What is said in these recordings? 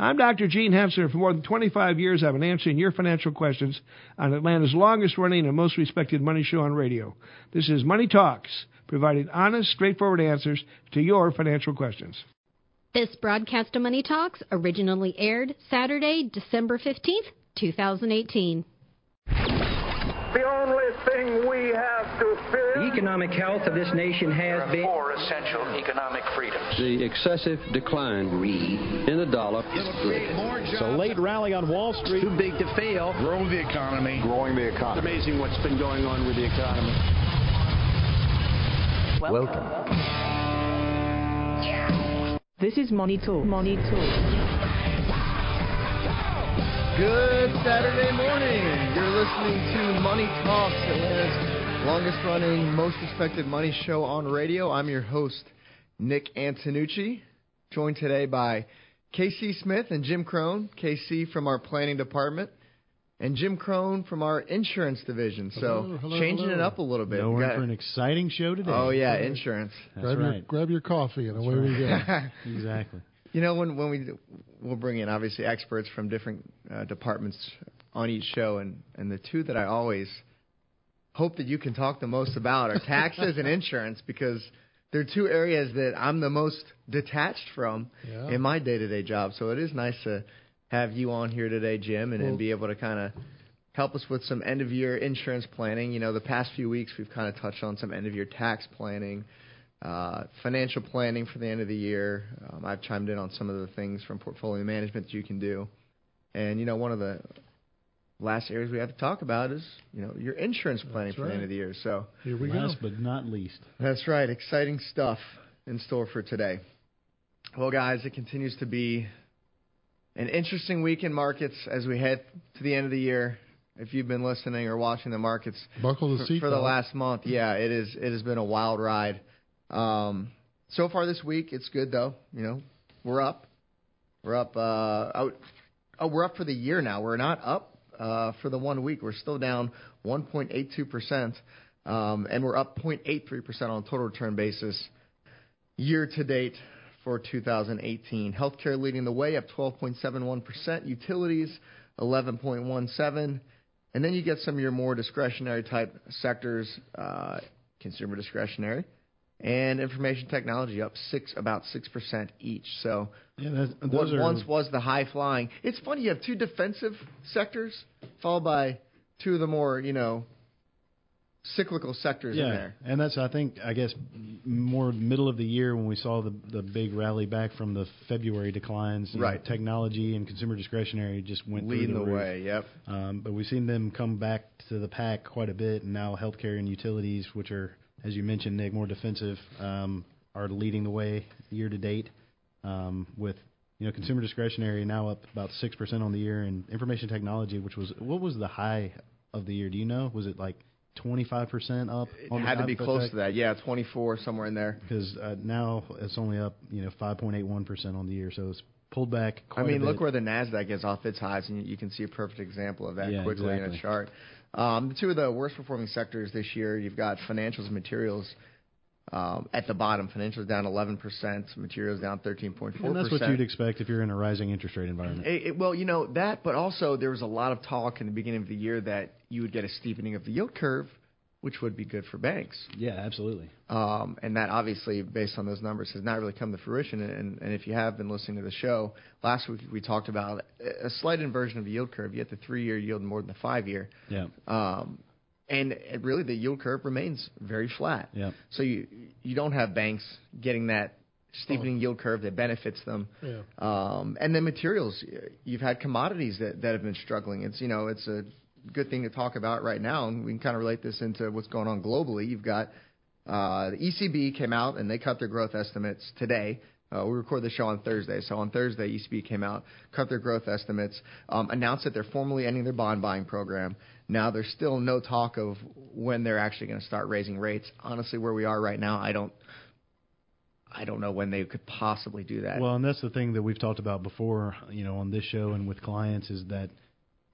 I'm Dr. Gene Hensler. For more than 25 years, I've been answering your financial questions on Atlanta's longest running and most respected money show on radio. This is Money Talks, providing honest, straightforward answers to your financial questions. This broadcast of Money Talks originally aired Saturday, December 15th, 2018. The only thing we have to fear. The economic health of this nation has been. Four essential economic freedoms. The excessive decline in the dollar. So late rally on Wall Street. Too big to fail. Grow the economy. Growing the economy. It's amazing what's been going on with the economy. Welcome. Welcome. This is Money Talk. Money Talk. Good Saturday morning. You're listening to Money Talks, Atlanta's longest running, most respected money show on radio. I'm your host, Nick Antonucci, joined today by KC Smith and Jim Crone. KC from our planning department, and Jim Crone from our insurance division. So hello, hello, changing hello. it up a little bit. No, we're for an exciting show today. Oh yeah, insurance. That's grab right. Your, grab your coffee and That's away right. we go. exactly. You know, when when we we'll bring in obviously experts from different uh, departments on each show, and and the two that I always hope that you can talk the most about are taxes and insurance because they're two areas that I'm the most detached from Yeah. in my day to day job. So it is nice to have you on here today, Jim, and, Well- and be able to kind of help us with some end of year insurance planning. You know, the past few weeks we've kind of touched on some end of year tax planning uh, financial planning for the end of the year. Um, I've chimed in on some of the things from portfolio management that you can do. And, you know, one of the last areas we have to talk about is, you know, your insurance planning That's for the end of the year. So Here we Last go. but not least. that's right. Exciting stuff in store for today. Well, guys, it continues to be an interesting week in markets as we head to the end of the year. If you've been listening or watching the markets Buckle the for, seatbelt. for the last month, yeah, it is. It has been a wild ride. Um, so far this week, it's good though. You know, we're up. We're up. Uh, oh, oh, we're up for the year now. We're not up uh, for the one week. We're still down 1.82 percent, um, and we're up 0.83 percent on a total return basis year to date for 2018. Healthcare leading the way, up 12.71 percent. Utilities 11.17. And then you get some of your more discretionary type sectors, uh, consumer discretionary, and information technology up six about six percent each. So Yeah, that's, what are once was the high flying. It's funny you have two defensive sectors followed by two of the more you know cyclical sectors yeah, in there. and that's I think I guess more middle of the year when we saw the the big rally back from the February declines. you know, Right. technology and consumer discretionary just went Leading the the, way. Yep. Um, but we've seen them come back to the pack quite a bit, and now healthcare and utilities, which are, as you mentioned, Nick, more defensive, um, are leading the way year to date. Um, with you know consumer discretionary now up about six percent on the year, and information technology, which was what was the high of the year? Do you know? Was it like twenty five percent up? It had to be close to that. Yeah, 24 somewhere in there. because uh, now it's only up you know five point eight one percent on the year, so it's pulled back. I mean, a look where the Nasdaq is off its highs, and you, you can see a perfect example of that Yeah, quickly in a chart. Um, the two of the worst performing sectors this year, you've got financials and materials um, at the bottom. Financials down 11%, materials down 13.4%. and that's what you'd expect if you're in a rising interest rate environment. Well, you know that, but also there was a lot of talk in the beginning of the year that you would get a steepening of the yield curve, which would be good for banks. yeah, absolutely. Um, and that obviously, based on those numbers, has not really come to fruition. And, and if you have been listening to the show, last week we talked about a slight inversion of the yield curve. You get the three-year yield more than the five-year. Yeah. Um, and it really, the yield curve remains very flat. Yeah. So you you don't have banks getting that steepening yield curve that benefits them. Yeah. Um, and then materials, you've had commodities that, that have been struggling. It's you know it's a good thing to talk about right now, and we can kind of relate this into what's going on globally. You've got uh, the ECB came out and they cut their growth estimates today. Uh, we record the show on Thursday, so on Thursday ECB came out, cut their growth estimates, um, announced that they're formally ending their bond buying program. Now there's still no talk of when they're actually going to start raising rates. Honestly, where we are right now, I don't. I don't know when they could possibly do that. Well, and that's the thing that we've talked about before, you know, on this show and with clients is that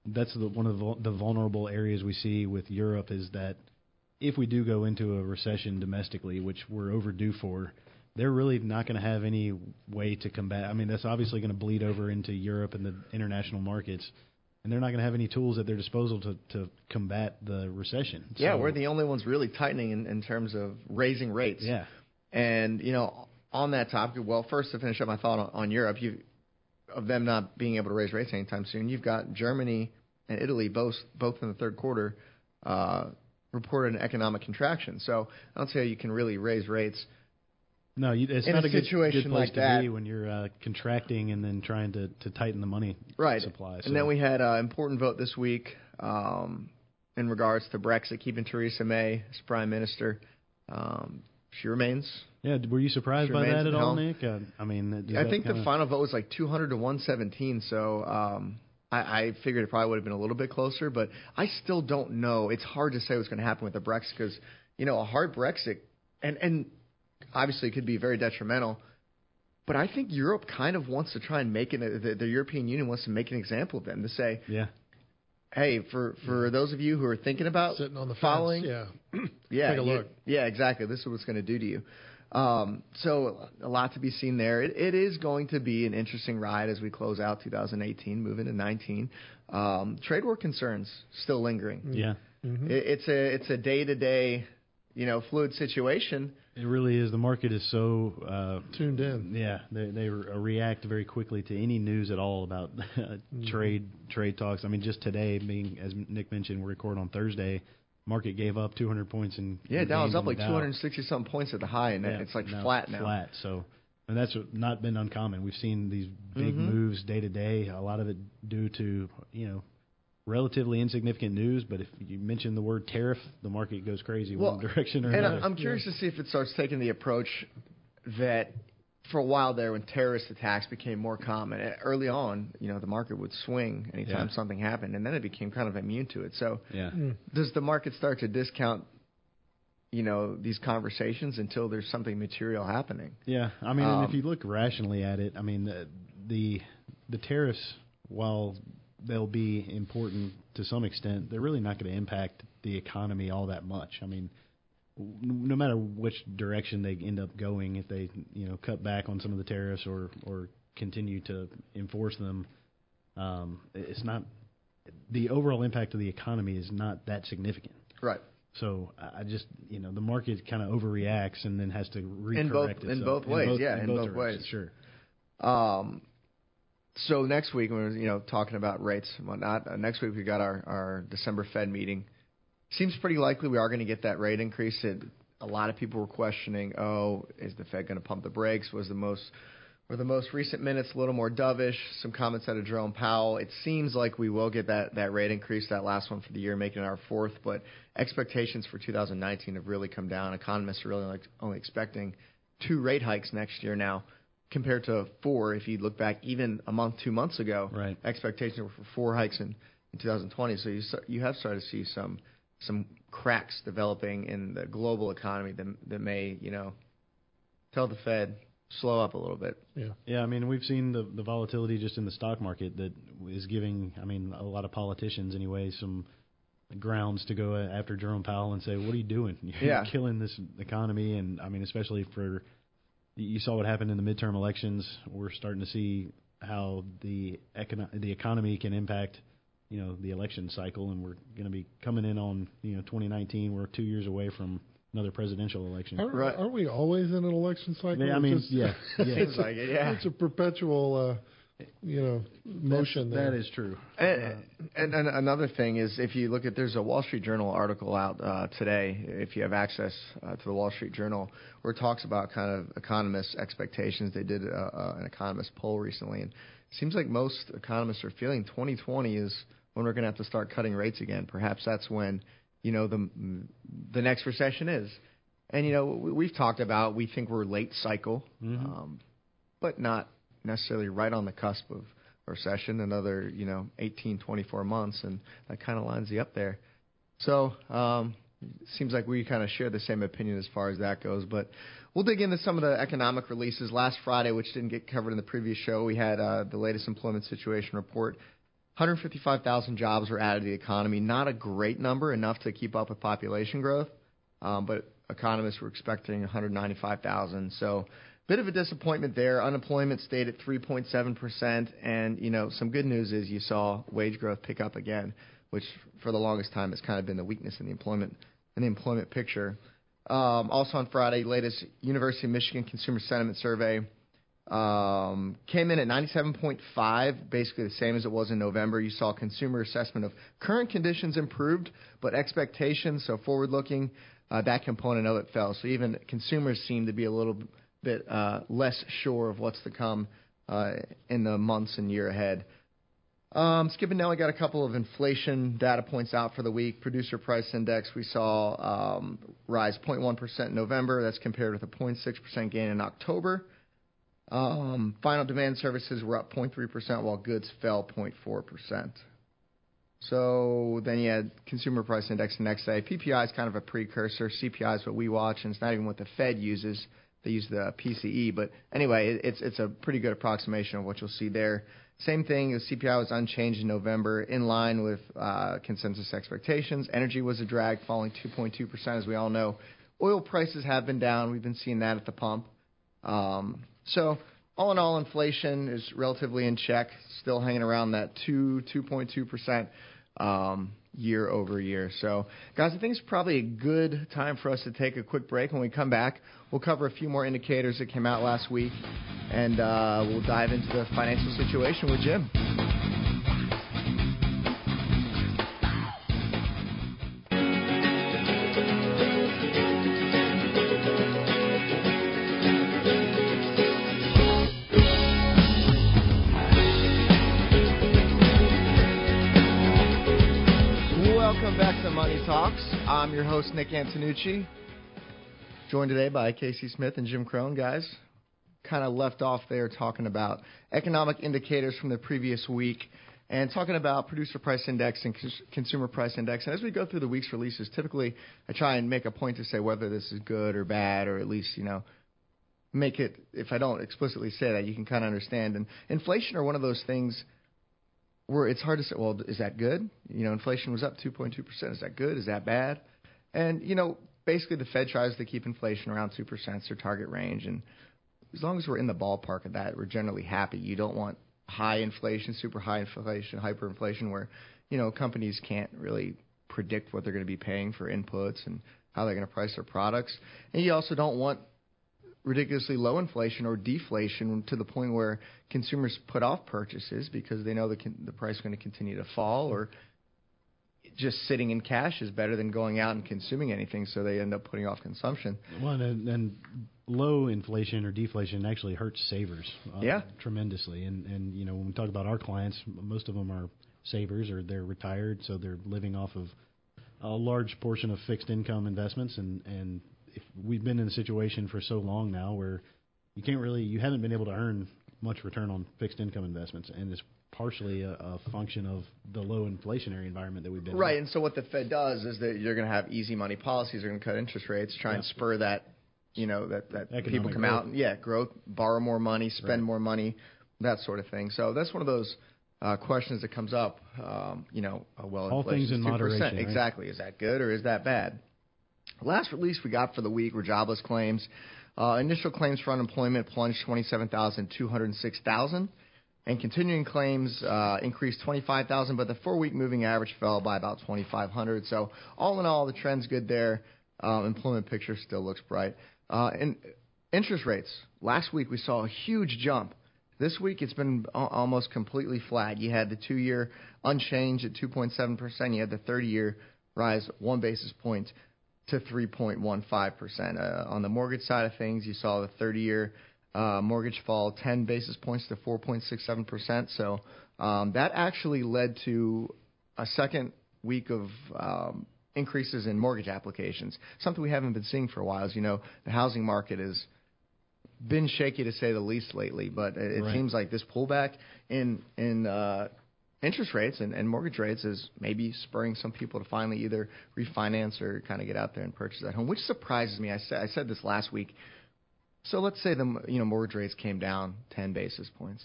that's the, one of the, the vulnerable areas we see with Europe is that if we do go into a recession domestically, which we're overdue for, they're really not going to have any way to combat. I mean, that's obviously going to bleed over into Europe and the international markets, and they're not going to have any tools at their disposal to to combat the recession. Yeah, we're the only ones really tightening in, in terms of raising rates. yeah. And you know, on that topic, well, first to finish up my thought on, on Europe, you of them not being able to raise rates anytime soon. You've got Germany and Italy both both in the third quarter uh, reported an economic contraction. So I don't see how you can really raise rates. No, you, it's In not a a, good, situation good place like to that- be when you're uh, contracting and then trying to, to tighten the money Right. supply. So, And then we had an important vote this week um, in regards to Brexit, keeping Theresa May as prime minister. Um, she remains. yeah, were you surprised She by that at all. Nick? Uh, I mean, I think the final vote was like 200 to 117. So um, I, I figured it probably would have been a little bit closer, but I still don't know. It's hard to say what's going to happen with the Brexit because you know a hard Brexit, and and obviously it could be very detrimental. But I think Europe kind of wants to try and make it. The, the European Union wants to make an example of them to say, Yeah. Hey, for for those of you who are thinking about Sitting on the fence, following, yeah. yeah, Take a you- yeah, exactly. This is what it's going to do to you. Um, so a lot to be seen there. It, it is going to be an interesting ride as we close out 2018, move into 19. Um, trade war concerns still lingering. Yeah. It, it's a it's a day to day, you know, fluid situation. It really is. The market is so uh, tuned in. Yeah, they they re- react very quickly to any news at all about trade trade talks. I mean, just today, being as Nick mentioned, we record on Thursday. Market gave up 200 points and Yeah, in Dow was up like Dow. 260 something points at the high, and Yeah, it's like now flat now. Flat. So, and that's not been uncommon. We've seen these big Mhm. moves day to day. A lot of it due to you know relatively insignificant news. But if you mention the word tariff, the market goes crazy one direction or and another. I'm curious to see if it starts taking the approach that for a while there, when terrorist attacks became more common, eh, early on, you know, the market would swing anytime Yeah. something happened, and then it became kind of immune to it. So, Yeah. does the market start to discount, you know, these conversations until there's something material happening? Yeah, I mean, and Um, if you look rationally at it, I mean, the the, the tariffs, while they'll be important to some extent, they're really not going to impact the economy all that much. I mean, no matter which direction they end up going, if they you know cut back on some of the tariffs or or continue to enforce them, um, it's not the overall impact of the economy is not that significant. Right. So I just you know the market kind of overreacts and then has to recorrect In both- itself. in both ways, yeah, in both directions, ways. Sure. Um, so next week, when we're you know talking about rates and whatnot, uh, next week we got our, our December Fed meeting. Seems pretty likely we are going to get that rate increase. It, a lot of people were questioning, oh, is the Fed going to pump the brakes? Was the most were the most recent minutes a little more dovish? Some comments out of Jerome Powell. It seems like we will get that that rate increase, that last one for the year, making it our fourth. But expectations for 2019 have really come down. Economists are really like only expecting two rate hikes next year now compared to four. If you look back even a month, two months ago, right. expectations were for four hikes in, in 2020. So you you have started to see some some cracks developing in the global economy that that may you know tell the Fed slow up a little bit. Yeah. Yeah, I mean, we've seen the the volatility just in the stock market that is giving, I mean, a lot of politicians anyway some grounds to go after Jerome Powell and say, "What are you doing? You're Yeah. killing this economy." And I mean, especially for you saw what happened in the midterm elections. We're starting to see how the econo- the economy can impact, you know, the election cycle, and we're going to be coming in on you know 2019. We're two years away from another presidential election. Aren't, aren't we always in an election cycle? Yeah, I mean, just- yeah, yeah. Seems like it, yeah. It's a perpetual, uh, you know, motion there. That is true. And, and, and another thing is, if you look at, there's a Wall Street Journal article out uh, today. If you have access uh, to the Wall Street Journal, where it talks about kind of economists' expectations. They did uh, uh, an economist poll recently, and it seems like most economists are feeling 2020 is when we're going to have to start cutting rates again. Perhaps that's when, you know, the the next recession is. And you know, we- we've talked about we think we're late cycle, um, but not necessarily right on the cusp of recession. Another, you know, 18, 24 months, and that kind of lines you up there. So, um, seems like we kind of share the same opinion as far as that goes. But we'll dig into some of the economic releases. Last Friday, which didn't get covered in the previous show, we had uh, the latest employment situation report. 155,000 jobs were added to the economy. Not a great number, enough to keep up with population growth, um, but economists were expecting 195,000. So bit of a disappointment there. Unemployment stayed at 3.7%, and you know some good news is you saw wage growth pick up again, which for the longest time has kind of been the weakness in the employment in the employment picture. Um, also on Friday, latest University of Michigan Consumer Sentiment Survey um, came in at 97.5, basically the same as it was in November. You saw consumer assessment of current conditions improved, but expectations, so forward looking, uh, that component of it fell. So even consumers seem to be a little bit uh, less sure of what's to come uh, in the months and year ahead. Um, Nelly got a couple of inflation data points out for the week. Producer price index we saw um, rise 0.1% in November. That's compared with a 0.6% gain in October. Um, final demand services were up 0.3%, while goods fell 0.4%. So then you had consumer price index the next day. PPI is kind of a precursor. CPI is what we watch, and it's not even what the Fed uses. They use the PCE, but anyway, it's it's a pretty good approximation of what you'll see there. Same thing. The CPI was unchanged in November, in line with uh, consensus expectations. Energy was a drag, falling 2.2%, as we all know. Oil prices have been down. We've been seeing that at the pump. Um, so all in all, inflation is relatively in check, still hanging around that 2, 2.2% um, year over year. So, guys, I think it's probably a good time for us to take a quick break. When we come back, we'll cover a few more indicators that came out last week, and uh, we'll dive into the financial situation with Jim. Your host, Nick Antonucci. Joined today by KC Smith and Jim Crone, guys. Kind of left off there talking about economic indicators from the previous week and talking about producer price index and consumer price index. And as we go through the week's releases, typically I try and make a point to say whether this is good or bad, or at least, you know, make it, if I don't explicitly say that, you can kind of understand. And inflation are one of those things – where it's hard to say, well, is that good? You know, inflation was up 2.2%. Is that good? Is that bad? And, you know, basically the Fed tries to keep inflation around 2%, it's their target range. And as long as we're in the ballpark of that, we're generally happy. You don't want high inflation, super high inflation, hyperinflation, where, you know, companies can't really predict what they're going to be paying for inputs and how they're going to price their products. And you also don't want ridiculously low inflation or deflation to the point where consumers put off purchases because they know the, the price is going to continue to fall or just sitting in cash is better than going out and consuming anything, so they end up putting off consumption. Well, and, and low inflation or deflation actually hurts savers, uh, yeah, tremendously. And and you know when we talk about our clients, most of them are savers or they're retired, so they're living off of a large portion of fixed income investments, and and if we've been in a situation for so long now where you can't really, you haven't been able to earn much return on fixed income investments, and it's partially a, a function of the low inflationary environment that we've been in. right. In. And so what the Fed does is that you're going to have easy money policies. They're going to cut interest rates, try yeah. and spur that, you know, that that Economic people come growth. out, and, yeah, growth, borrow more money, spend right. more money, that sort of thing. So that's one of those. Uh, questions that comes up, um, you know, uh, well, all things in 2%. moderation. Right? Exactly, is that good or is that bad? Last release we got for the week were jobless claims. Uh, initial claims for unemployment plunged 27,206,000, and continuing claims uh, increased 25,000, but the four-week moving average fell by about 2,500. So all in all, the trend's good there. Um, employment picture still looks bright. Uh, and interest rates. Last week we saw a huge jump. This week it's been almost completely flat. You had the two-year unchanged at 2.7%. You had the 30-year rise one basis point to 3.15%. Uh, on the mortgage side of things, you saw the 30-year uh, mortgage fall 10 basis points to 4.67%. So um, that actually led to a second week of um, increases in mortgage applications, something we haven't been seeing for a while. As you know, the housing market has been shaky to say the least lately, but it, right. seems like this pullback in in uh, interest rates and, and mortgage rates is maybe spurring some people to finally either refinance or kind of get out there and purchase that home, which surprises me. I said I said this last week. So let's say the you know mortgage rates came down ten basis points.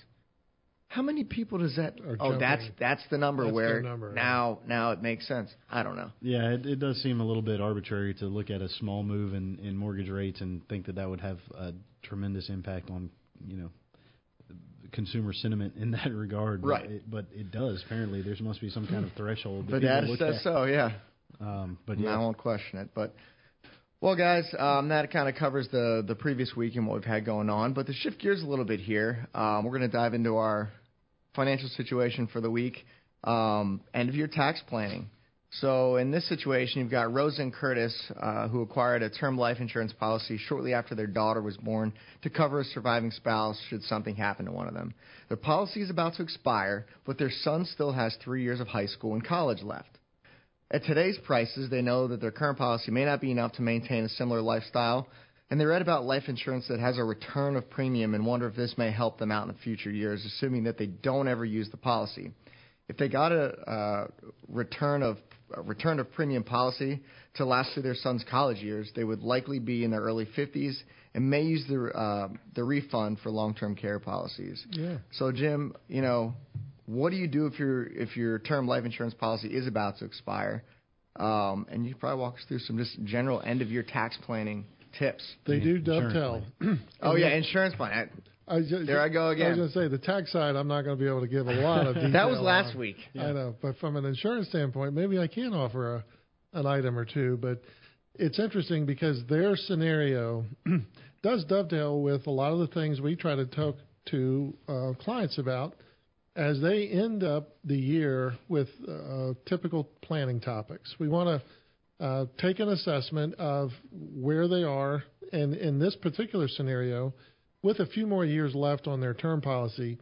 How many people does that? oh, that's that's the number that's where number, now right. now it makes sense. I don't know. Yeah, it, it does seem a little bit arbitrary to look at a small move in, in mortgage rates and think that that would have a tremendous impact on you know consumer sentiment in that regard. Right. But it, but it does. Apparently, there must be some kind of threshold. The that people data says at. so, yeah. Um, but yeah, I won't question it. But well, guys, um, that kind of covers the the previous week and what we've had going on. But to shift gears a little bit here, um, we're going to dive into our financial situation for the week, um, end of year tax planning. So in this situation, you've got Rosa and Curtis, uh, who acquired a term life insurance policy shortly after their daughter was born to cover a surviving spouse should something happen to one of them. Their policy is about to expire, but their son still has three years of high school and college left. At today's prices, they know that their current policy may not be enough to maintain a similar lifestyle, and they read about life insurance that has a return of premium and wonder if this may help them out in the future years, assuming that they don't ever use the policy. If they got a uh, return of a return of premium policy to last through their son's college years, they would likely be in their early 50s and may use the uh, the refund for long-term care policies. Yeah. So Jim, you know, what do you do if your if your term life insurance policy is about to expire? Um, and you could probably walk us through some just general end of year tax planning tips. They do dovetail. Oh yeah, insurance plan. I ju- There I go again. I was going to say the tax side. I'm not going to be able to give a lot of detail. That was last on. week. I know, but from an insurance standpoint, maybe I can offer a, an item or two. But it's interesting because their scenario does dovetail with a lot of the things we try to talk to uh, clients about as they end up the year with uh, typical planning topics. We want to uh, take an assessment of where they are, and in this particular scenario, with a few more years left on their term policy,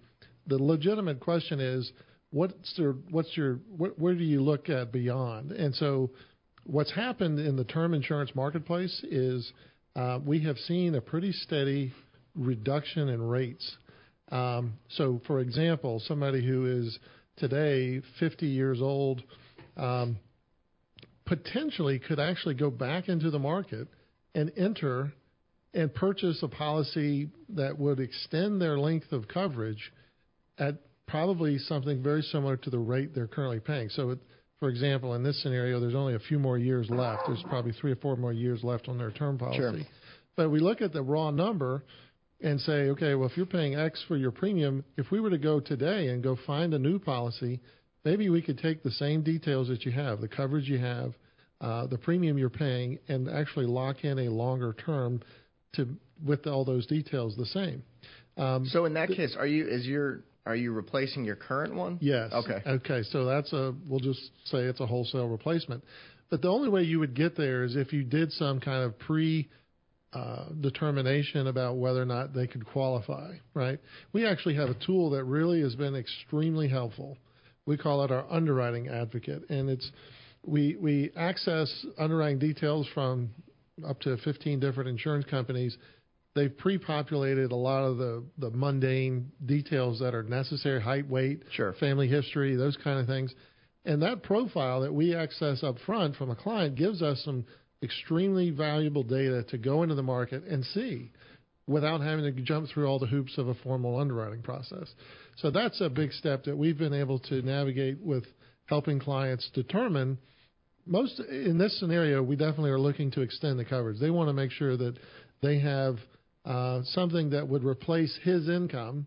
the legitimate question is, what's their, what's your, what, where do you look at beyond? And so, what's happened in the term insurance marketplace is uh, we have seen a pretty steady reduction in rates. Um, so, for example, somebody who is today 50 years old um, potentially could actually go back into the market and enter and purchase a policy that would extend their length of coverage at probably something very similar to the rate they're currently paying. So, it, for example, in this scenario, there's only a few more years left. There's probably three or four more years left on their term policy. Sure. But we look at the raw number and say, okay, well, if you're paying X for your premium, if we were to go today and go find a new policy, maybe we could take the same details that you have, the coverage you have, uh, the premium you're paying, and actually lock in a longer term to with all those details the same. Um, So in that case, are you is your are you replacing your current one? Yes. Okay. Okay. So that's a we'll just say it's a wholesale replacement. But the only way you would get there is if you did some kind of pre uh, determination about whether or not they could qualify. Right. We actually have a tool that really has been extremely helpful. We call it our underwriting advocate, and it's we we access underwriting details from up to 15 different insurance companies they've pre-populated a lot of the, the mundane details that are necessary height weight Sure. family history those kind of things and that profile that we access up front from a client gives us some extremely valuable data to go into the market and see without having to jump through all the hoops of a formal underwriting process so that's a big step that we've been able to navigate with helping clients determine most in this scenario, we definitely are looking to extend the coverage. They want to make sure that they have uh, something that would replace his income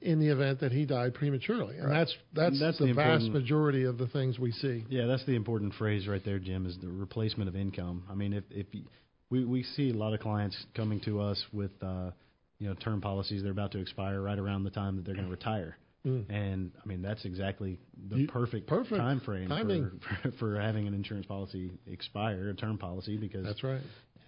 in the event that he died prematurely, and that's that's, That's the, the vast majority of the things we see. Yeah, that's the important phrase right there, Jim, is the replacement of income. I mean, if if you, we we see a lot of clients coming to us with uh, you know term policies they're about to expire right around the time that they're going to retire. Mm. And I mean that's exactly the You- perfect, perfect time frame timing. For, for having an insurance policy expire, a term policy, because That's right.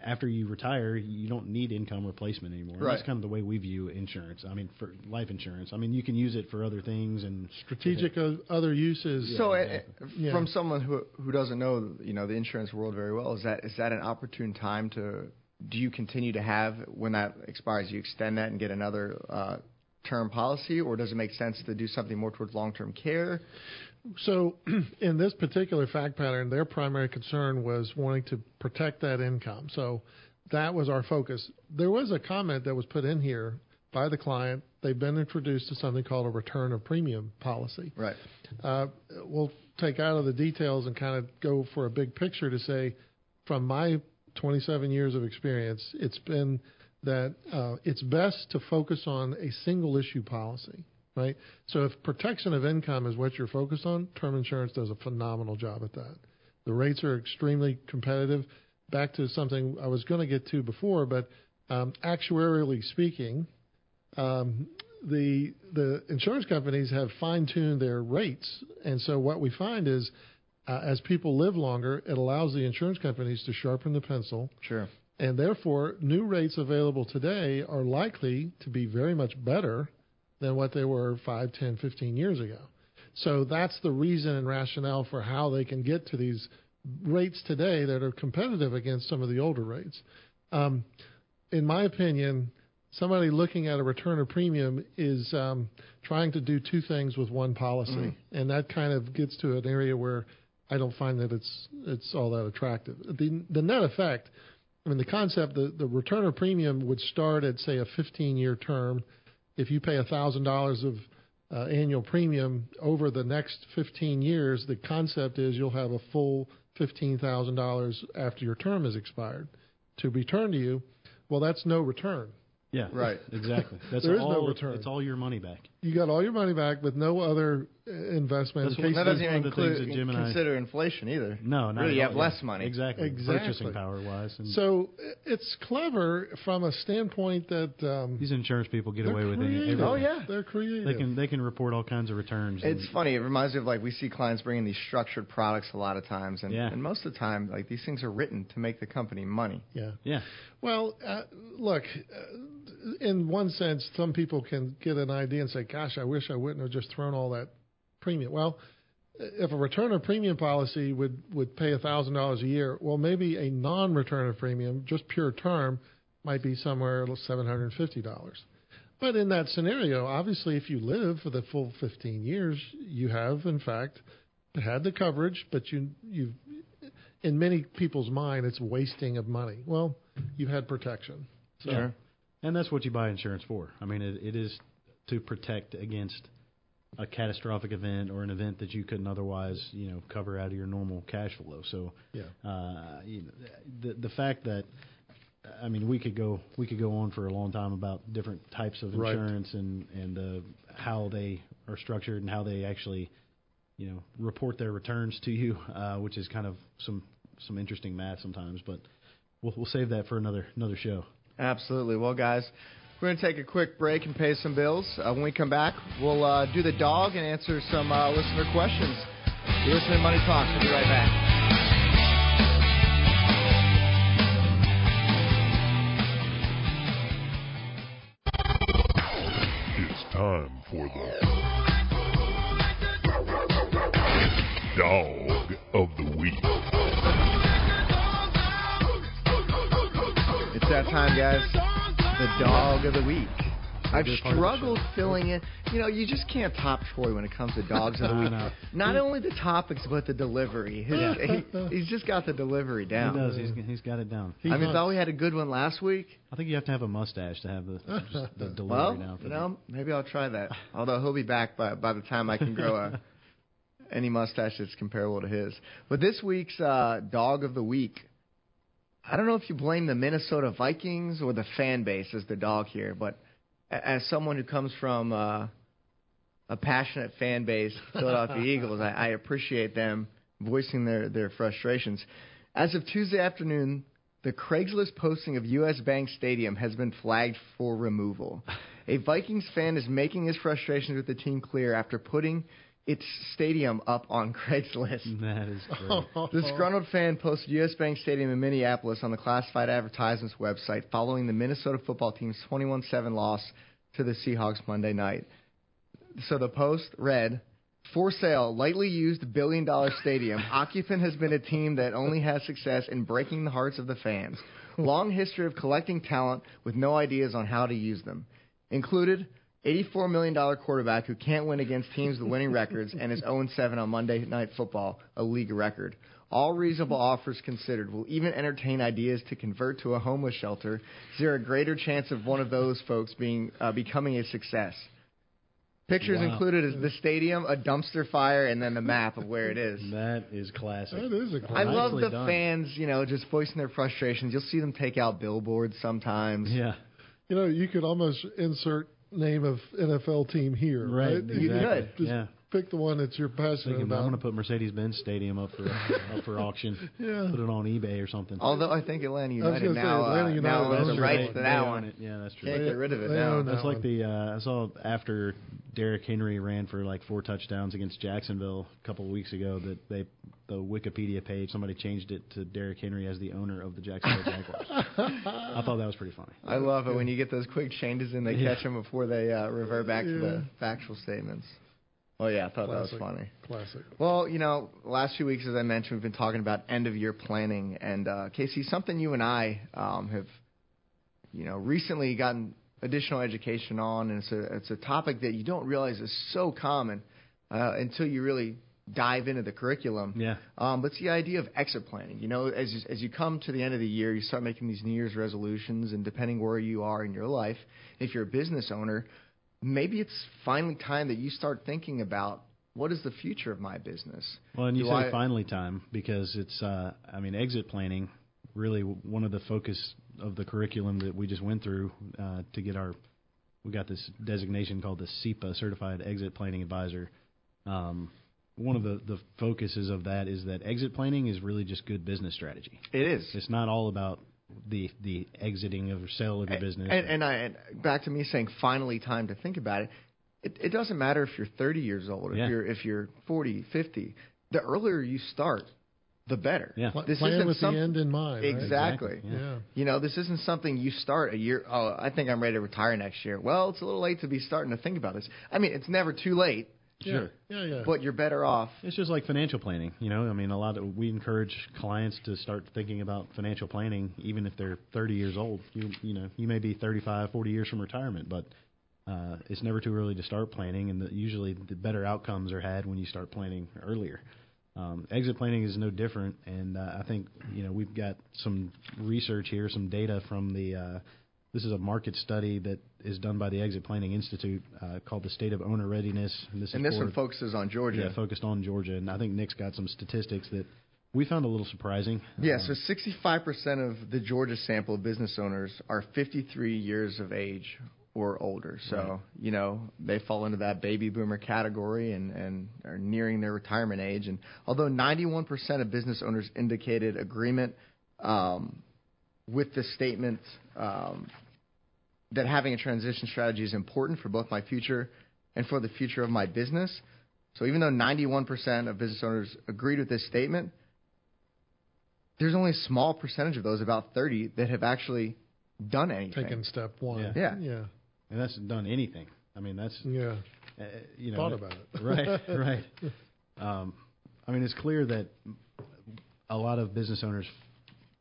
After you retire, you don't need income replacement anymore. Right. That's kind of the way we view insurance. I mean, for life insurance. I mean, you can use it for other things and Strategic o- other uses. So, uh, exactly. Yeah. from someone who who doesn't know, you know, the insurance world very well, is that is that an opportune time to? Do you continue to have when that expires? You extend that and get another uh, term policy, or does it make sense to do something more towards long term care? So, in this particular fact pattern, their primary concern was wanting to protect that income. So, that was our focus. There was a comment that was put in here by the client. They've been introduced to something called a return of premium policy. Right. Uh, we'll take out of the details and kind of go for a big picture to say, from my 27 years of experience, it's been that uh, it's best to focus on a single issue policy, right? So if protection of income is what you're focused on, term insurance does a phenomenal job at that. The rates are extremely competitive. Back to something I was going to get to before, but um, actuarially speaking, um, the the insurance companies have fine tuned their rates, and so what we find is, uh, as people live longer, it allows the insurance companies to sharpen the pencil. Sure. And therefore, new rates available today are likely to be very much better than what they were 5, 10, 15 years ago. So that's the reason and rationale for how they can get to these rates today that are competitive against some of the older rates. Um, in my opinion, somebody looking at a return of premium is um, trying to do two things with one policy, Mhm. and that kind of gets to an area where I don't find that it's it's all that attractive. The the net effect, I mean, the concept, the the return of premium would start at say a 15 year term. If you pay thousand dollars of uh, annual premium over the next 15 years, the concept is you'll have a full $15,000 after your term has expired to return to you. Well, that's no return. Yeah, Right. Exactly. That's There is all, no return. It's all your money back. You got all your money back with no other uh, investment. That's in case That doesn't even of the include, that Jim consider inflation either. No, not really, you have Yeah. less money. Exactly. Exactly. Purchasing power wise. And So uh, it's clever from a standpoint that um, these insurance people get they're away with any- creative. everything. Oh, yeah. they're creative. They can they can report all kinds of returns. and- It's funny. It reminds me of like we see clients bringing these structured products a lot of times, and, Yeah. and most of the time, like these things are written to make the company money. yeah. yeah. Well, uh, look, uh, in one sense, some people can get an idea and say, "Gosh, I wish I wouldn't have just thrown all that premium." Well, if a return of premium policy would would pay thousand dollars a year, well, maybe a non-return of premium, just pure term, might be somewhere seven hundred and fifty dollars. But in that scenario, obviously, if you live for the full 15 years, you have, in fact, had the coverage, but you you in many people's mind, it's wasting of money. Well, you had protection. So, Yeah. And that's what you buy insurance for. I mean, it, it is to protect against a catastrophic event or an event that you couldn't otherwise, you know, cover out of your normal cash flow. So, Yeah. uh, you know, the the fact that I mean, we could go we could go on for a long time about different types of Right. insurance and and uh, how they are structured and how they actually, you know, report their returns to you, uh, which is kind of some some interesting math sometimes. But we'll we'll save that for another another show. Absolutely. Well, guys, we're going to take a quick break and pay some bills. Uh, when we come back, we'll uh, do the dog and answer some uh, listener questions. You're listening to Money Talks. We'll be right back. Of the week. I've good part of the struggled filling in. You know, you just can't top Troy when it comes to dogs of the week. know. Not only the topics, but the delivery. His, he, he's just got the delivery down. He does. He's, he's got it down. I mean, thought we had a good one last week. I think you have to have a mustache to have the just the delivery Well. For you that. know, maybe I'll try that. Although he'll be back by by the time I can grow a any mustache that's comparable to his. But this week's uh, dog of the week, I don't know if you blame the Minnesota Vikings or the fan base as the dog here, but as someone who comes from uh, a passionate fan base, Philadelphia Eagles, I, I appreciate them voicing their their frustrations. As of Tuesday afternoon, the Craigslist posting of U.S. Bank Stadium has been flagged for removal. A Vikings fan is making his frustrations with the team clear after putting its stadium up on Craigslist. That is great. The disgruntled fan posted U.S. Bank Stadium in Minneapolis on the classified advertisements website following the Minnesota football team's 21-7 loss to the Seahawks Monday night. So the post read, "For sale, lightly used billion-dollar stadium. Occupant has been a team that only has success in breaking the hearts of the fans. Long history of collecting talent with no ideas on how to use them. Included." $84 million quarterback who can't win against teams with winning records and is 0-7 on Monday Night Football, a league record. All reasonable offers considered will even entertain ideas to convert to a homeless shelter. Is there a greater chance of one of those folks being uh, becoming a success? Pictures Wow. included is the stadium, a dumpster fire, and then the map of where it is. That is classic. That is a I love Nicely the done. fans, you know, just voicing their frustrations. You'll see them take out billboards sometimes. Yeah. You know, you could almost insert name of NFL team here, Right, right? exactly. You could just Yeah. Pick the one that you're passionate Thinking, I'm about. going to put Mercedes-Benz Stadium up for up for auction. Yeah. Put it on eBay or something. Although I think Atlanta United gonna say, now, Atlanta uh, United now owns owns the it. rights to They that own one. it. Yeah, that's true. Can't get rid of it now. own that That's like one. the uh, I saw after Derrick Henry ran for like four touchdowns against Jacksonville a couple of weeks ago that they the Wikipedia page somebody changed it to Derrick Henry as the owner of the Jacksonville Jaguars. I thought that was pretty funny. I love it when you get those quick changes and they Yeah. catch them before they uh, revert back to the factual statements. Oh yeah, I thought Classic. that was funny. Classic. Well, you know, last few weeks, as I mentioned, we've been talking about end of year planning, and uh, KC, something you and I um, have, you know, recently gotten additional education on, and it's a it's a topic that you don't realize is so common uh, until you really dive into the curriculum. Yeah. Um, but it's the idea of exit planning. You know, as as you come to the end of the year, you start making these New Year's resolutions, and depending where you are in your life, if you're a business owner, maybe it's finally time that you start thinking about what is the future of my business. Well, and you Do say I- finally time because it's uh, I mean exit planning really one of the focus of the curriculum that we just went through uh, to get our we got this designation called the CEPA Certified Exit Planning Advisor. Um, one of the, the focuses of that is that exit planning is really just good business strategy. It is. It's not all about the the exiting of or sale of your business. And, and I and back to me saying finally time to think about it. It, it doesn't matter if you're 30 years old, if Yeah. you're if you're 40, 50. The earlier you start, the better. Yeah. Pl- This plan isn't with some- the end in mind. right? Exactly. Yeah. Yeah. You know, this isn't something you start a year. Oh, I think I'm ready to retire next year. Well, it's a little late to be starting to think about this. I mean, it's never too late, Sure. Yeah, yeah. but you're better off. It's just like financial planning, you know. I mean, a lot of we encourage clients to start thinking about financial planning, even if they're 30 years old. You you know, you may be 35, 40 years from retirement, but uh, it's never too early to start planning, and the, usually the better outcomes are had when you start planning earlier. Um, exit planning is no different, and uh, I think you know we've got some research here, some data from the. Uh, this is a market study that is done by the Exit Planning Institute uh, called the State of Owner Readiness. And this, And this for- one focuses on Georgia. yeah, focused on Georgia, and I think Nick's got some statistics that we found a little surprising. Yeah, Uh, so 65% of the Georgia sample of business owners are 53 years of age or older. So, Right. you know, they fall into that baby boomer category and, and are nearing their retirement age. And although 91% of business owners indicated agreement um, with the statement um, that having a transition strategy is important for both my future and for the future of my business. So even though 91% of business owners agreed with this statement, there's only a small percentage of those, about 30, that have actually done anything. Taking step one. Yeah. Yeah. Yeah. and that's done anything. I mean, that's Yeah. uh, you know Thought about it. right, right. Um, I mean, it's clear that a lot of business owners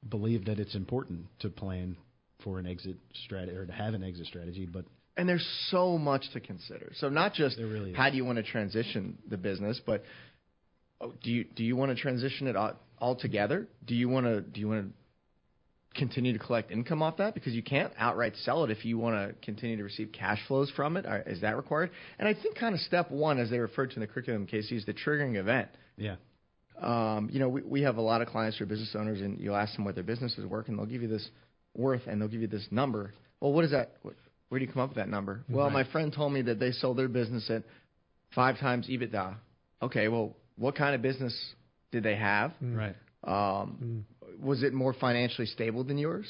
believe that it's important to plan for an exit strategy or to have an exit strategy, but And there's so much to consider. So not just really how do you want to transition the business, but oh, do you do you want to transition it all, altogether? Do you want to do you want to continue to collect income off that because you can't outright sell it if you want to continue to receive cash flows from it? Or Is that required? And I think kind of step one, as they referred to in the curriculum, KC, is the triggering event. yeah, um, you know, we, we have a lot of clients who are business owners, and you ask them what their business is and they'll give you this worth, and they'll give you this number. Well, what is that? Where do you come up with that number? Well, my friend told me that they sold their business at five times EBITDA. Okay, well, what kind of business did they have? right. Um, Was it more financially stable than yours?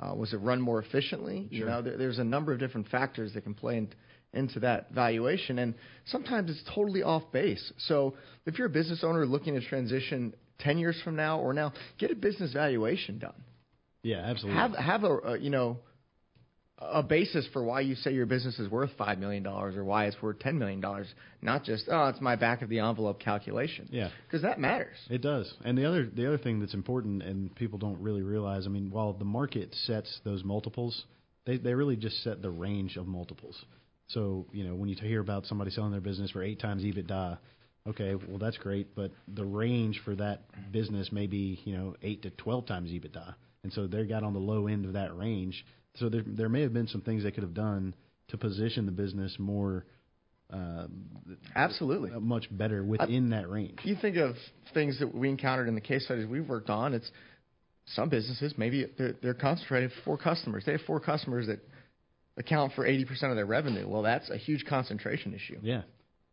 Uh, was it run more efficiently? You Sure. know, there, there's a number of different factors that can play in, into that valuation, and sometimes it's totally off base. So, if you're a business owner looking to transition 10 years from now or now, get a business valuation done. Yeah, absolutely. Have have a, a you know a basis for why you say your business is worth five million dollars or why it's worth ten million dollars, not just oh it's my back of the envelope calculation. Yeah. because that matters. It does. And the other the other thing that's important and people don't really realize, I mean, while the market sets those multiples, they they really just set the range of multiples. So, you know, when you hear about somebody selling their business for 8 times EBITDA, okay, well that's great, but the range for that business may be, you know, 8 to 12 times EBITDA. And so they got on the low end of that range. So there there may have been some things they could have done to position the business more uh, Absolutely. much better within that range. You think of things that we encountered in the case studies we've worked on. It's some businesses maybe they're, they're concentrated four customers. They have four customers that account for 80% of their revenue. Well, that's a huge concentration issue. Yeah.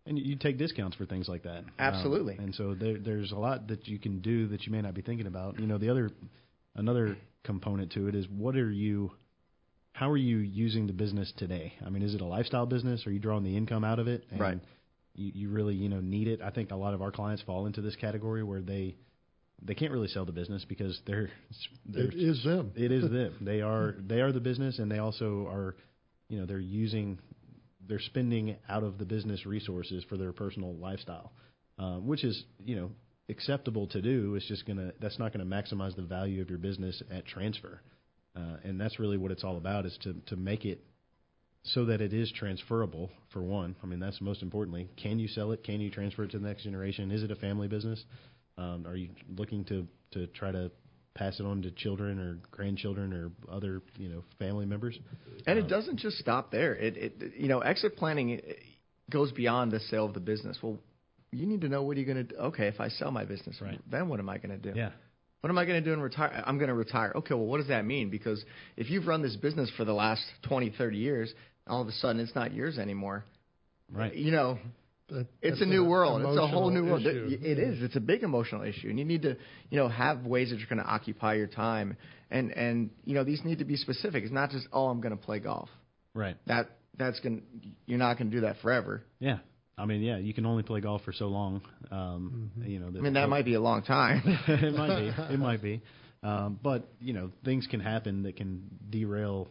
And you take discounts for things like that. Absolutely. Um, and so there, there's a lot that you can do that you may not be thinking about. You know, the other another component to it is what are you how are you using the business today? I mean, is it a lifestyle business? Are you drawing the income out of it? And Right. You, you really, you know, need it. I think a lot of our clients fall into this category where they they can't really sell the business because they're, they're It is them. It is them. They are they are the business, and they also are, you know, they're using they're spending out of the business resources for their personal lifestyle, um, which is you know acceptable to do. It's just gonna that's not going to maximize the value of your business at transfer, uh, and that's really what it's all about is to to make it so that it is transferable for one. I mean that's most importantly. Can you sell it? Can you transfer it to the next generation? Is it a family business? Um, are you looking to to try to pass it on to children or grandchildren or other you know family members? And Um, it doesn't just stop there. It, it you know, exit planning it goes beyond the sale of the business. Well, you need to know what are you going to do. Okay, if I sell my business, Right. then what am I going to do? Yeah. What am I going to do in retire? I'm going to retire. Okay, well, what does that mean? Because if you've run this business for the last 20, 30 years, all of a sudden it's not yours anymore. Right. You know, That- it's a new world. It's a whole new world. issue. It is. It's a big emotional issue, and you need to, you know, have ways that you're going to occupy your time, and and you know these need to be specific. It's not just oh I'm going to play golf. Right. That that's going. to You're not going to do that forever. Yeah. I mean, yeah, you can only play golf for so long. Um, You know, I mean that might be a long time. it might be. It might be. Um, but you know, things can happen that can derail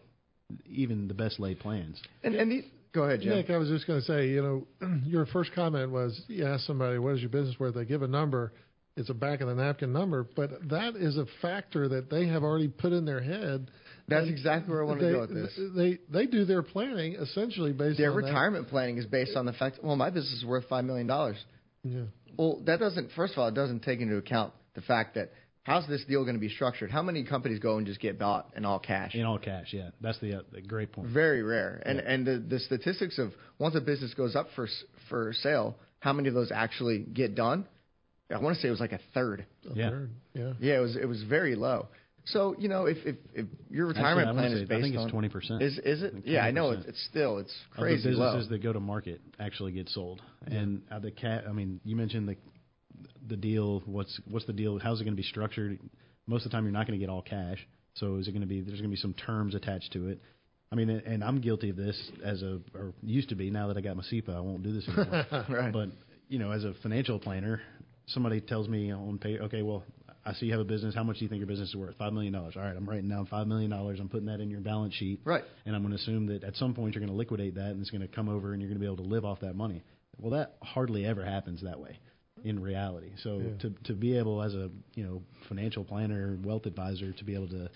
even the best laid plans. and and these, go ahead, Jim. Nick, I was just going to say, you know, your first comment was you ask somebody, what is your business worth? They give a number. It's a back of the napkin number, but that is a factor that they have already put in their head. That's And exactly where I want to go with this. They they do their planning essentially based Their on that. retirement planning is based on the fact, well, my business is worth five million dollars. Yeah. Well, that doesn't. First of all, it doesn't take into account the fact that how's this deal going to be structured? How many companies go and just get bought in all cash? In all cash, yeah, that's the, uh, the great point. Very rare. And and the, the statistics of once a business goes up for for sale, how many of those actually get done? I want to say it was like a third. A Yeah. third, yeah. Yeah, it was it was very low. So you know, if if, if your retirement Actually, plan is say- I based think it's on 20%. Is is it? Yeah, I know it's, it's still it's Of the crazy businesses low. that go to market actually get sold, and uh, the cat. I mean, you mentioned the the deal. What's what's the deal? How's it going to be structured? Most of the time, you're not going to get all cash. So is it going to be? There's going to be some terms attached to it. I mean, and- and I'm guilty of this as a or used to be. Now that I got my CEPA, I won't do this anymore. Right. But you know, as a financial planner, somebody tells me on pay, okay, well, I see you have a business. How much do you think your business is worth? Five million dollars. All right, I'm writing down five million dollars. I'm putting that in your balance sheet. Right. And I'm going to assume that at some point you're going to liquidate that, and it's going to come over, and you're going to be able to live off that money. Well, that hardly ever happens that way in reality. So Yeah. to to be able as a you know financial planner, wealth advisor, to be able to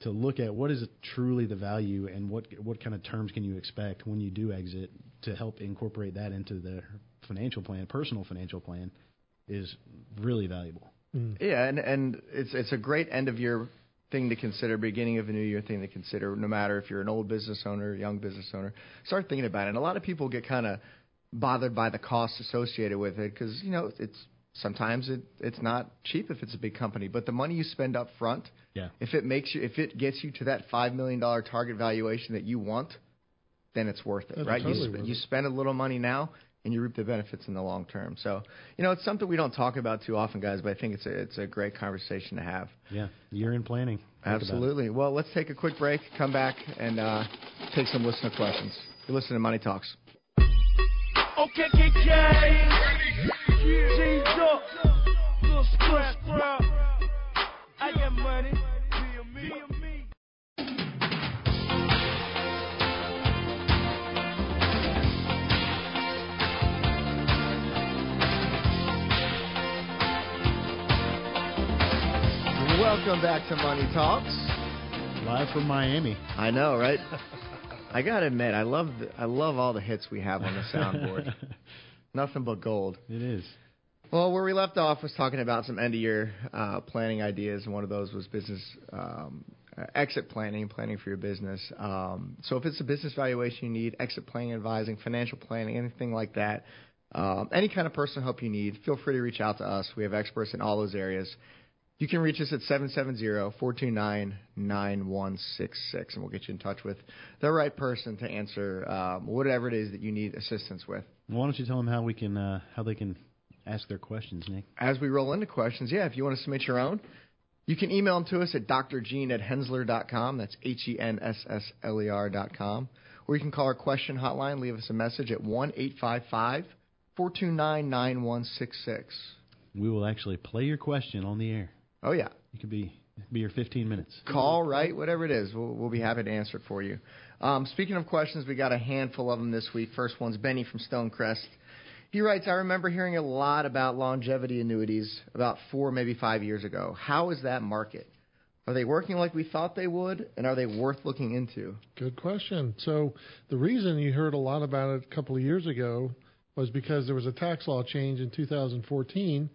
to look at what is truly the value and what what kind of terms can you expect when you do exit to help incorporate that into the financial plan, personal financial plan, is really valuable. Mm. Yeah, and and it's it's a great end of year thing to consider, beginning of a new year thing to consider. No matter if you're an old business owner, young business owner, start thinking about it. And a lot of people get kind of bothered by the costs associated with it because you know it's sometimes it it's not cheap if it's a big company, but the money you spend up front, Yeah. if it makes you if it gets you to that five million dollar target valuation that you want, then it's worth it, That's right? totally you worth you spend a little money now. And you reap the benefits in the long term. So, you know, it's something we don't talk about too often, guys. But I think it's a it's a great conversation to have. Yeah, year in planning. Think. Absolutely. Well, let's take a quick break, come back, and uh, take some listener questions. You're listening to Money Talks. Okay, KK. G's up. Little scrap, scrap. I got money. Welcome back to Money Talks. Live from Miami. I know, right? I gotta admit, I love the, I love all the hits we have on the soundboard. Nothing but gold. It is. Well, where we left off was talking about some end of year uh, planning ideas, and one of those was business um, uh, exit planning, planning for your business. Um, so if it's a business valuation you need, exit planning, advising, financial planning, anything like that, um, any kind of personal help you need, feel free to reach out to us. We have experts in all those areas. You can reach us at 770-429-9166, and we'll get you in touch with the right person to answer um, whatever it is that you need assistance with. Why don't you tell them how we can uh, how they can ask their questions, Nick? As we roll into questions, yeah, if you want to submit your own, you can email them to us at drgene at henssler.com. That's H-E-N-S-S-L-E-R dot com. Or you can call our question hotline, leave us a message at 1-855-429-9166. We will actually play your question on the air. Oh, yeah. It could be it could be your 15 minutes. Call, write, whatever it is. We'll, we'll be happy to answer it for you. Um, speaking of questions, we got a handful of them this week. First one's Benny from Stonecrest. He writes, I remember hearing a lot about longevity annuities about four, maybe five years ago. How is that market? Are they working like we thought they would, and are they worth looking into? Good question. So the reason you heard a lot about it a couple of years ago was because there was a tax law change in 2014,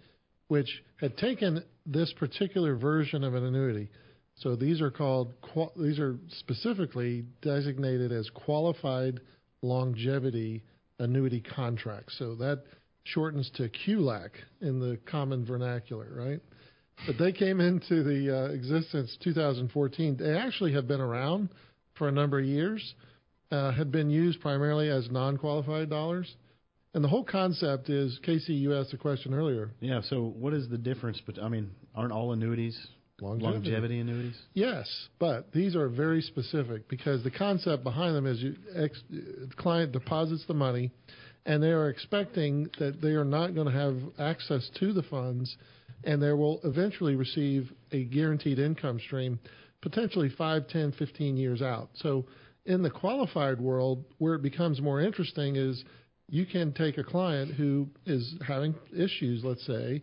which had taken this particular version of an annuity. So these are called these are specifically designated as qualified longevity annuity contracts. So that shortens to QLAC in the common vernacular, right? But they came into the uh, existence 2014. They actually have been around for a number of years. Uh, had been used primarily as non-qualified dollars. And the whole concept is, KC, you asked a question earlier. Yeah. So what is the difference? But I mean, aren't all annuities longevity. longevity annuities? Yes, but these are very specific because the concept behind them is you ex, the client deposits the money, and they are expecting that they are not going to have access to the funds, and they will eventually receive a guaranteed income stream, potentially 5, 10, 15 years out. So in the qualified world, where it becomes more interesting is you can take a client who is having issues, let's say,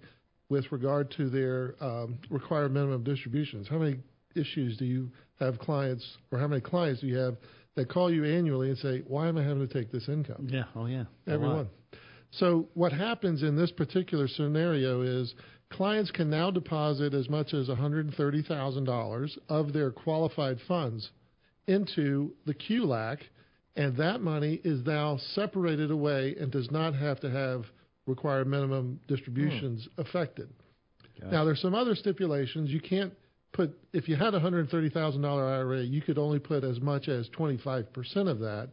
with regard to their um, required minimum distributions. How many issues do you have clients, or how many clients do you have that call you annually and say, "Why am I having to take this income?" Yeah, oh yeah, everyone. So what happens in this particular scenario is clients can now deposit as much as $130,000 of their qualified funds into the QLAC, and that money is now separated away and does not have to have required minimum distributions hmm. affected. Okay. Now, there's some other stipulations. You can't put, if you had a $130,000 IRA, you could only put as much as 25% of that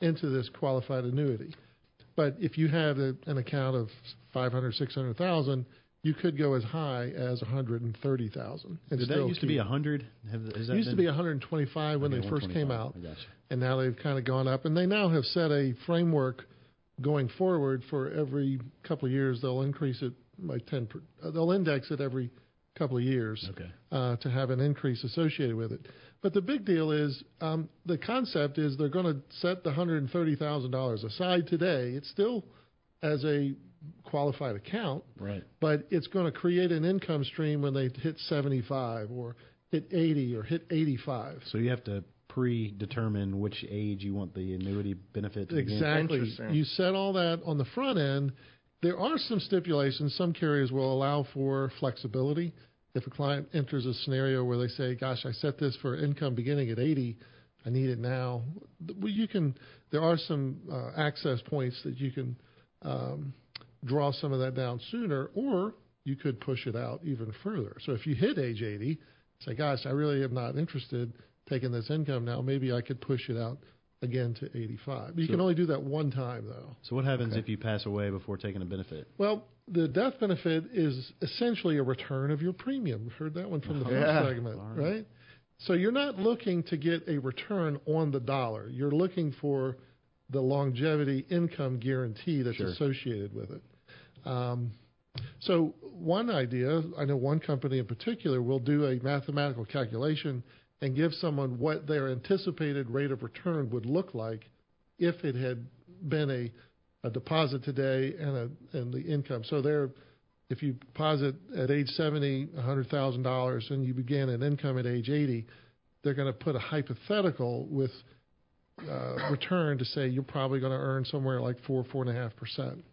into this qualified annuity. But if you had a, an account of 500, 600,000, you could go as high as 130,000. Did that used to be 100? Have, it used been? to be 125 when okay, they first came out, and now they've kind of gone up. And they now have set a framework going forward for every couple of years. They'll increase it by 10. Per, uh, they'll index it every couple of years okay. uh, to have an increase associated with it. But the big deal is um, the concept is they're going to set the $130,000 aside today. It's still as a qualified account. Right. But it's going to create an income stream when they hit 75 or hit 80 or hit 85. So you have to predetermine which age you want the annuity benefit to exactly. You set all that on the front end. There are some stipulations. Some carriers will allow for flexibility. If a client enters a scenario where they say, "Gosh, I set this for income beginning at 80, I need it now," well, you can. There are some uh, access points that you can um, draw some of that down sooner, or you could push it out even further. So if you hit age 80, say, gosh, I really am not interested taking this income now. Maybe I could push it out again to 85. You so, can only do that one time, though. So what happens okay. if you pass away before taking a benefit? Well, the death benefit is essentially a return of your premium. Heard that one from the oh, yeah. first segment, right. right? So you're not looking to get a return on the dollar. You're looking for the longevity income guarantee that's sure. associated with it. Um, so one idea, I know one company in particular will do a mathematical calculation and give someone what their anticipated rate of return would look like if it had been a, a deposit today and a and the income. So there, if you deposit at age 70 $100,000 and you begin an income at age 80, they're going to put a hypothetical with uh, return to say you're probably going to earn somewhere like four four and a half percent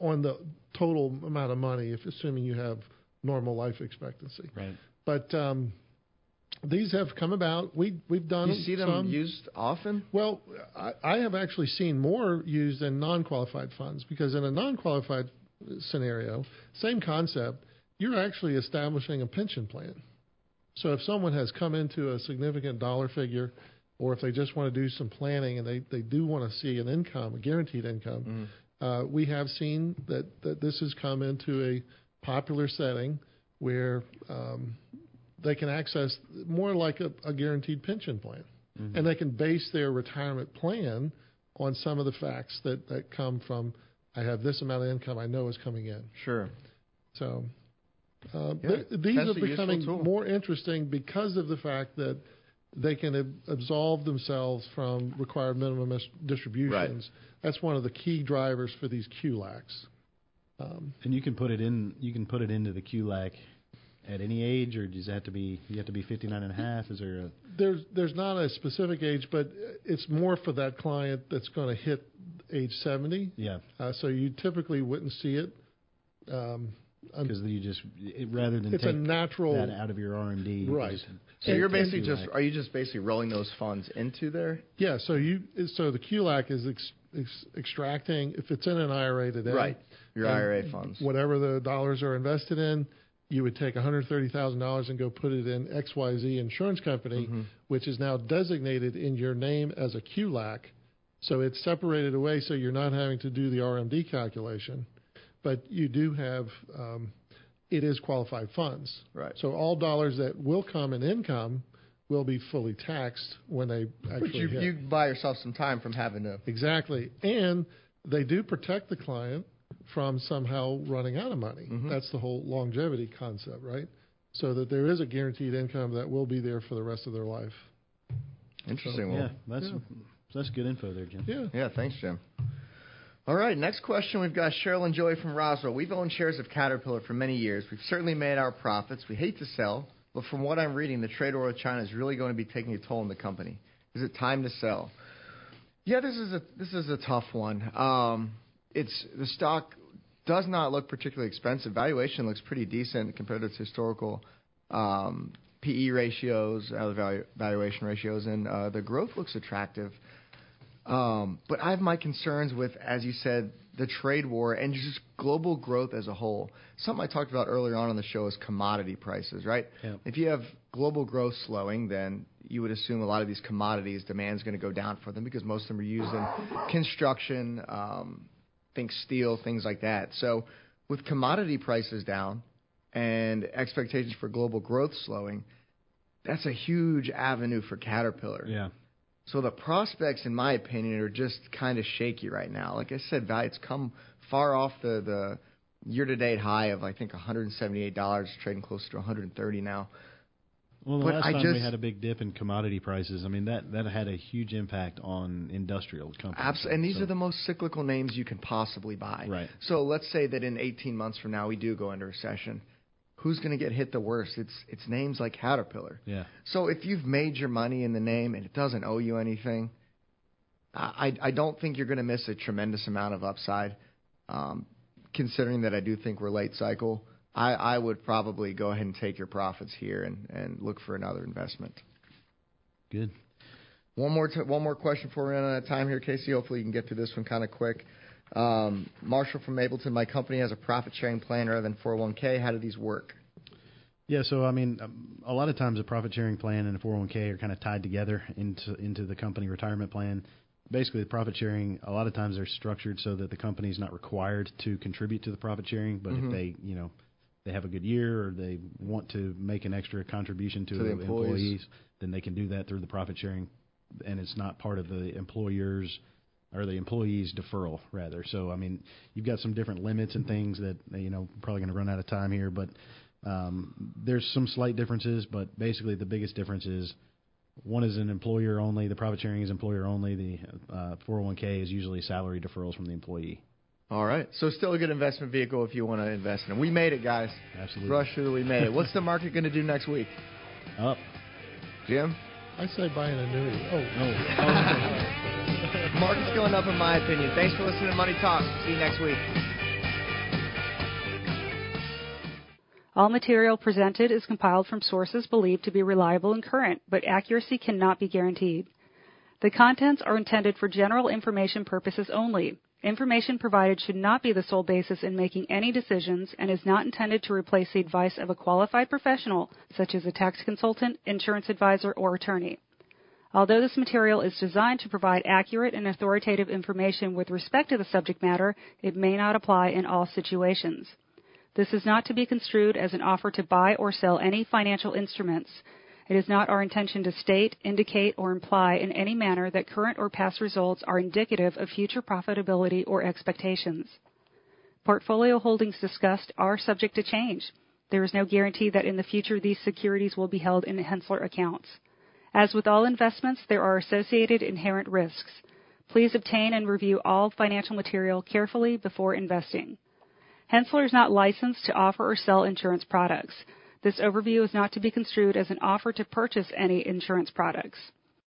on the total amount of money, if assuming you have normal life expectancy. Right. But um, these have come about. We we've done. You see them some. used often. Well, I, I have actually seen more used in non-qualified funds because in a non-qualified scenario, same concept. you're actually establishing a pension plan. So if someone has come into a significant dollar figure, or if they just want to do some planning and they, they do want to see an income, a guaranteed income, Mm-hmm. Uh, we have seen that, that this has come into a popular setting where um, they can access more like a, a guaranteed pension plan. Mm-hmm. And they can base their retirement plan on some of the facts that, that come from I have this amount of income I know is coming in. Sure. So uh, Yeah, th- these are becoming more interesting because of the fact that they can ab- absolve themselves from required minimum dis- distributions. That's one of the key drivers for these QLACs. Um, And you can put it in. You can put it into the QLAC at any age, or does it have to be? You have to be 59 and a half. Is there a? there's there's not a specific age, but it's more for that client that's going to hit age 70. Yeah. Uh, so you typically wouldn't see it. Um, un- Because you just it, rather than It's take a natural- that out of your RMD, you Right. just- So you're basically and- just are you just basically rolling those funds into there? Yeah, so you so the QLAC is ex, ex, extracting if it's in an IRA today, Right. Your IRA funds. whatever the dollars are invested in, you would take one hundred thirty thousand dollars and go put it in X Y Z insurance company, Mm-hmm. which is now designated in your name as a QLAC. So it's separated away, so you're not having to do the RMD calculation, but you do have. Um, it is qualified funds. Right. So all dollars that will come in income will be fully taxed when they actually But you hit. you buy yourself some time from having to Exactly. And they do protect the client from somehow running out of money. Mm-hmm. That's the whole longevity concept, right? So that there is a guaranteed income that will be there for the rest of their life. Interesting. yeah, well, that's that's good info there, Jim. Yeah. Yeah, thanks, Jim. All right, next question. We've got Cheryl and Joey from Roswell. We've owned shares of Caterpillar for many years. We've certainly made our profits. We hate to sell, but from what I'm reading, the trade war with China is really going to be taking a toll on the company. Is it time to sell? Yeah, this is a this is a tough one. Um, it's the stock does not look particularly expensive. Valuation looks pretty decent compared to its historical um, PE ratios, other valuation ratios, and uh, the growth looks attractive. Um, but I have my concerns with, as you said, the trade war and just global growth as a whole. Something I talked about earlier on in the show is commodity prices, right? Yeah. If you have global growth slowing, then you would assume a lot of these commodities demand is going to go down for them because most of them are used in construction, um, think steel, things like that. So with commodity prices down and expectations for global growth slowing, that's a huge avenue for Caterpillar. Yeah. So the prospects, in my opinion, are just kind of shaky right now. Like I said, it's come far off the the year-to-date high of I think $178, trading close to 130 now. Well, the But last I time we had a big dip in commodity prices, I mean that that had a huge impact on industrial companies. Absolutely, and these So- are the most cyclical names you can possibly buy. Right. So let's say that in 18 months from now we do go into recession. Who's going to get hit the worst? It's it's names like Caterpillar. Yeah. So if you've made your money in the name and it doesn't owe you anything, I I don't think you're going to miss a tremendous amount of upside. Um, considering that I do think we're late cycle, I, I would probably go ahead and take your profits here and, and look for another investment. Good. One more t- one more question before we run out of time here, KC. Hopefully you can get through this one kind of quick. Um, Marshall from Mapleton, my company has a profit sharing plan rather than 401k. How do these work? Yeah, so I mean, um, a lot of times a profit sharing plan and a 401k are kind of tied together into into the company retirement plan. Basically, the profit sharing a lot of times they're structured so that the company is not required to contribute to the profit sharing, but Mhm. if they, you know, they have a good year or they want to make an extra contribution to, To the employees. then they can do that through the profit sharing, and it's not part of the employer's or the employee's deferral rather. So I mean, you've got some different limits and things that you know probably going to run out of time here, but um, there's some slight differences. But basically, the biggest difference is one is an employer only. The profit sharing is employer only. The uh, 401k is usually salary deferrals from the employee. All right. So still a good investment vehicle if you want to invest in it. We made it, guys. Absolutely. Rush through, we made it. What's the market going to do next week? Up. Jim? I say buy an annuity. Oh, no. Market's going up in my opinion. Thanks for listening to Money Talk. See you next week. All material presented is compiled from sources believed to be reliable and current, but accuracy cannot be guaranteed. The contents are intended for general information purposes only. Information provided should not be the sole basis in making any decisions and is not intended to replace the advice of a qualified professional, such as a tax consultant, insurance advisor, or attorney. Although this material is designed to provide accurate and authoritative information with respect to the subject matter, it may not apply in all situations. This is not to be construed as an offer to buy or sell any financial instruments. It is not our intention to state, indicate, or imply in any manner that current or past results are indicative of future profitability or expectations. Portfolio holdings discussed are subject to change. There is no guarantee that in the future these securities will be held in Henssler accounts. As with all investments, there are associated inherent risks. Please obtain and review all financial material carefully before investing. Henssler is not licensed to offer or sell insurance products. This overview is not to be construed as an offer to purchase any insurance products.